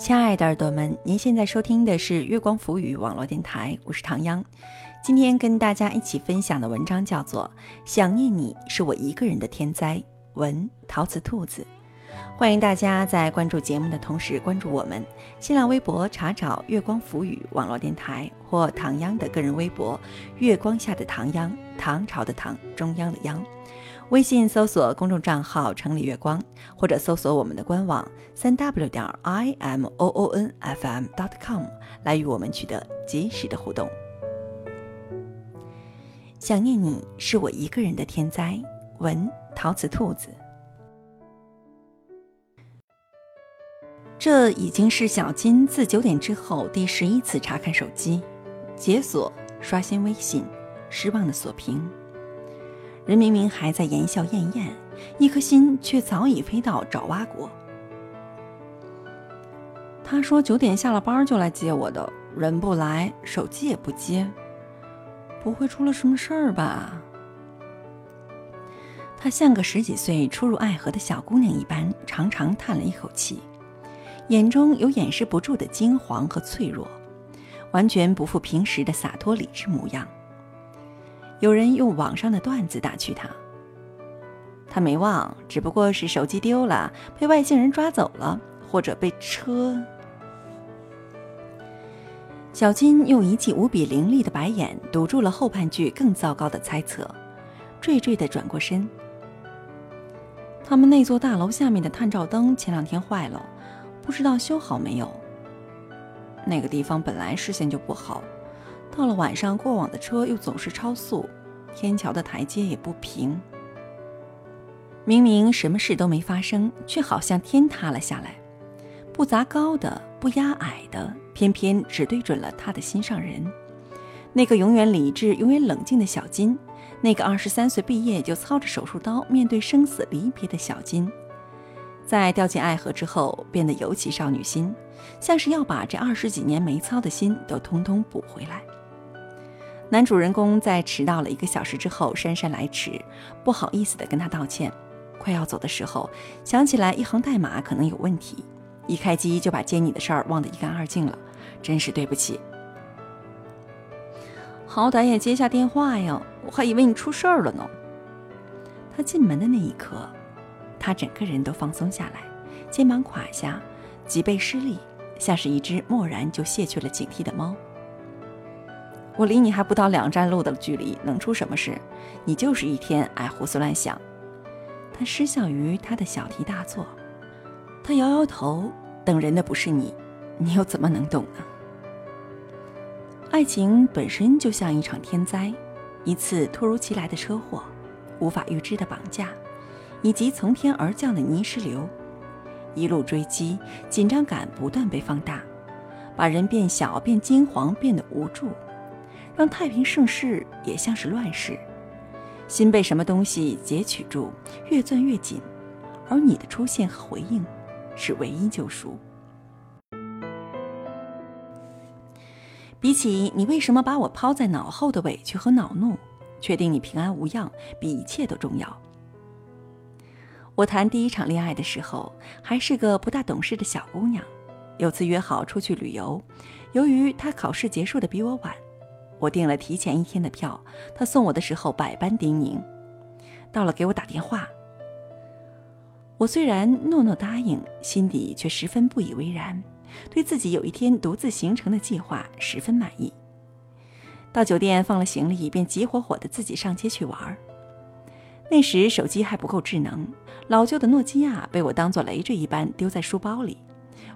亲爱的耳朵们，您现在收听的是月光浮语网络电台，我是唐央。今天跟大家一起分享的文章叫做《想念你是我一个人的天灾》，文陶瓷兔子。欢迎大家在关注节目的同时关注我们新浪微博，查找“月光浮语网络电台”或唐央的个人微博“月光下的唐央”，唐朝的唐，中央的央。微信搜索公众账号“城里月光”，或者搜索我们的官网三 w 点 i m o o n f m dot com 来与我们取得及时的互动。想念你是我一个人的天灾。文陶瓷兔子。这已经是小金自九点之后第十一次查看手机，解锁、刷新微信，失望的锁屏。人明明还在言笑晏晏，一颗心却早已飞到爪哇国。他说九点下了班就来接我的，人不来，手机也不接，不会出了什么事儿吧？她像个十几岁初入爱河的小姑娘一般，长长叹了一口气，眼中有掩饰不住的惊惶和脆弱，完全不复平时的洒脱理智模样。有人用网上的段子打趣他，他没忘，只不过是手机丢了，被外星人抓走了，或者被车。小金用一记无比凌厉的白眼堵住了后半句更糟糕的猜测，惴惴地转过身。他们那座大楼下面的探照灯前两天坏了，不知道修好没有。那个地方本来视线就不好。到了晚上，过往的车又总是超速，天桥的台阶也不平。明明什么事都没发生，却好像天塌了下来，不砸高的，不压矮的，偏偏只对准了他的心上人。那个永远理智、永远冷静的小金，那个二十三岁毕业就操着手术刀面对生死离别的小金，在掉进爱河之后，变得尤其少女心，像是要把这二十几年没操的心都通通补回来。男主人公在迟到了一个小时之后姗姗来迟，不好意思地跟他道歉。快要走的时候，想起来一行代码可能有问题，一开机就把接你的事儿忘得一干二净了，真是对不起。好歹也接下电话呀，我还以为你出事儿了呢。他进门的那一刻，他整个人都放松下来，肩膀垮下，脊背失力，像是一只蓦然就卸去了警惕的猫。我离你还不到两站路的距离，能出什么事？你就是一天爱胡思乱想。他失笑于他的小题大做，他摇摇头，等人的不是你，你又怎么能懂呢？爱情本身就像一场天灾，一次突如其来的车祸，无法预知的绑架，以及从天而降的泥石流，一路追击，紧张感不断被放大，把人变小，变惊惶，变得无助。让太平盛世也像是乱世，心被什么东西截取住，越攥越紧，而你的出现和回应，是唯一救赎。比起你为什么把我抛在脑后的委屈和恼怒，确定你平安无恙，比一切都重要。我谈第一场恋爱的时候，还是个不大懂事的小姑娘，有次约好出去旅游，由于她考试结束的比我晚。我订了提前一天的票，他送我的时候百般叮咛，到了给我打电话。我虽然诺诺答应，心底却十分不以为然，对自己有一天独自行程的计划十分满意。到酒店放了行李，便急火火的自己上街去玩。那时手机还不够智能，老旧的诺基亚被我当做累赘一般丢在书包里。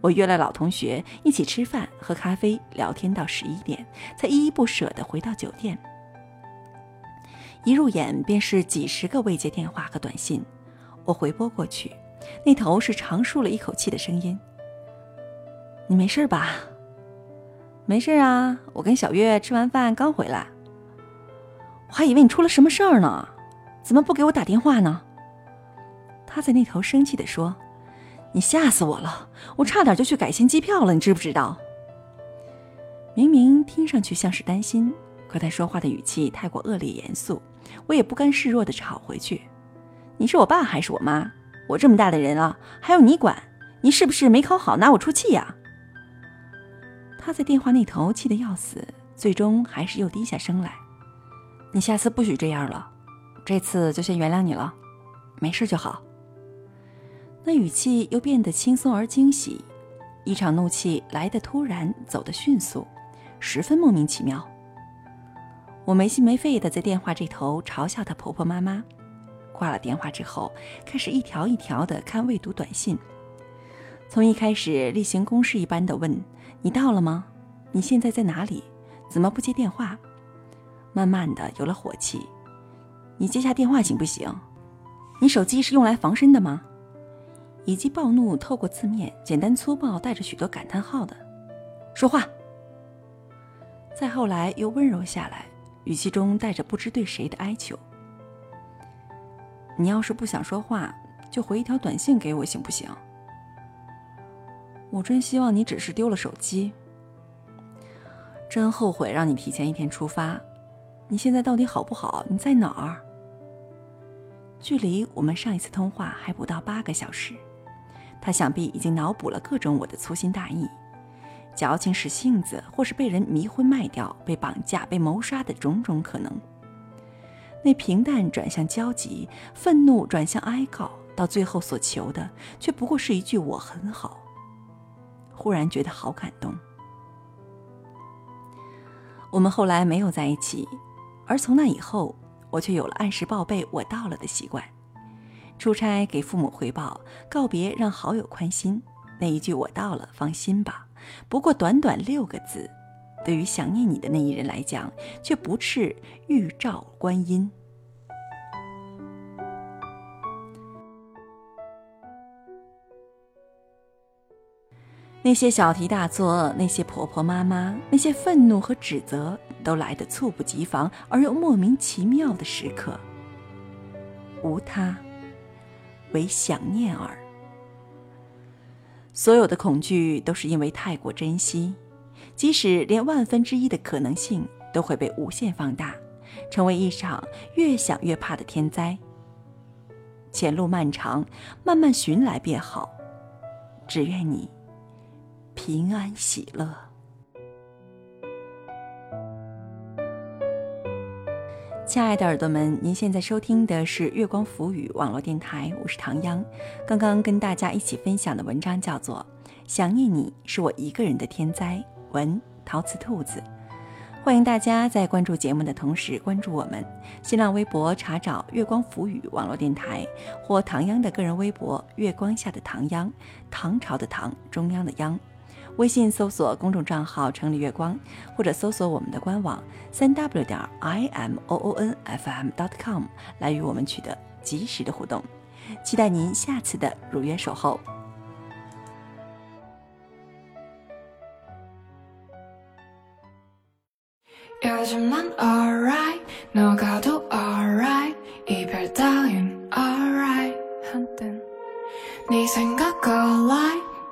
我约了老同学一起吃饭、喝咖啡、聊天到十一点，才依依不舍地回到酒店。一入眼便是几十个未接电话和短信，我回拨过去，那头是长舒了一口气的声音：“你没事吧？”“没事啊，我跟小月吃完饭刚回来。”“我还以为你出了什么事儿呢，怎么不给我打电话呢？”他在那头生气地说。你吓死我了！我差点就去改签机票了，你知不知道？明明听上去像是担心，可他说话的语气太过恶劣严肃，我也不甘示弱的吵回去：“你是我爸还是我妈？我这么大的人了，还要你管？你是不是没考好拿我出气呀？他在电话那头气得要死，最终还是又低下声来：“你下次不许这样了，这次就先原谅你了，没事就好。”那语气又变得轻松而惊喜，一场怒气来得突然，走得迅速，十分莫名其妙。我没心没肺的在电话这头嘲笑她婆婆妈妈，挂了电话之后，开始一条一条的看未读短信。从一开始例行公事一般的问：“你到了吗？你现在在哪里？怎么不接电话？”慢慢的有了火气：“你接下电话行不行？你手机是用来防身的吗？”以及暴怒透过字面，简单粗暴，带着许多感叹号的说话。再后来又温柔下来。语气中带着不知对谁的哀求。你要是不想说话，就回一条短信给我，行不行？我真希望你只是丢了手机。真后悔让你提前一天出发。你现在到底好不好？你在哪儿？距离我们上一次通话还不到八个小时，他想必已经脑补了各种我的粗心大意。矫情使性子，或是被人迷昏卖掉、被绑架、被谋杀的种种可能。那平淡转向焦急，愤怒转向哀告，到最后所求的，却不过是一句“我很好”。忽然觉得好感动。我们后来没有在一起，而从那以后，我却有了按时报备“我到了”的习惯。出差给父母汇报，告别让好友宽心，那一句“我到了，放心吧”。不过短短六个字，对于想念你的那一人来讲，却不啻玉照观音。那些小题大做，那些婆婆妈妈，那些愤怒和指责，都来得猝不及防而又莫名其妙的时刻。无他，为想念耳。所有的恐惧都是因为太过珍惜，即使连万分之一的可能性都会被无限放大，成为一场越想越怕的天灾。前路漫长，慢慢寻来便好。只愿你平安喜乐。亲爱的耳朵们，您现在收听的是月光浮语网络电台，我是唐央。刚刚跟大家一起分享的文章叫做《想念你是我一个人的天灾》，文陶瓷兔子。欢迎大家在关注节目的同时关注我们新浪微博，查找“月光浮语网络电台”或唐央的个人微博“月光下的唐央”，唐朝的唐，中央的央。微信搜索公众账号“城里月光”，或者搜索我们的官网三 w 点 i m o o n f m dot com 来与我们取得及时的互动。期待您下次的如约守候。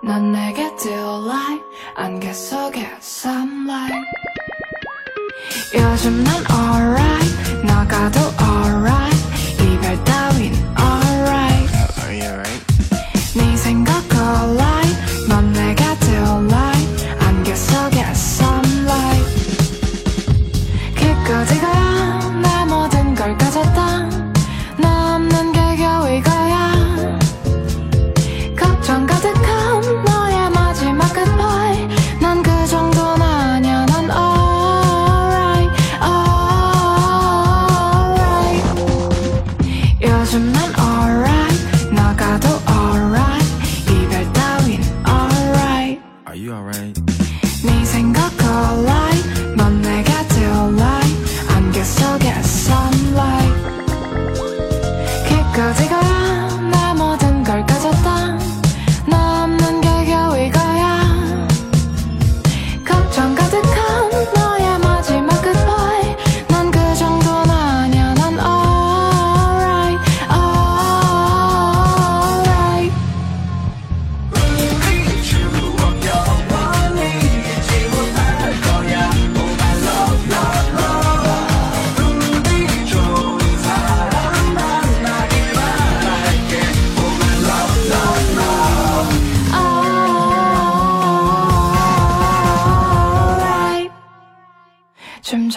넌 내게 들어와 안개 속에 sunlight 요즘 난 alright 나가도 alright 이별 따윈 alright Are you alright? 네 생각 alright 넌 내게 들어와 안개 속에 sunlight 기꺼지가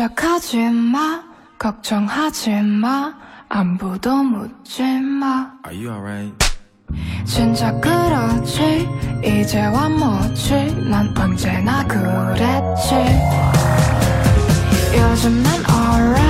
침착하지 마. 걱정하지 마. 안부도 묻지 마. Are you alright? 진짜 그렇지. 이제와 뭐지? 난 언제나 그랬지. 요즘 난 alright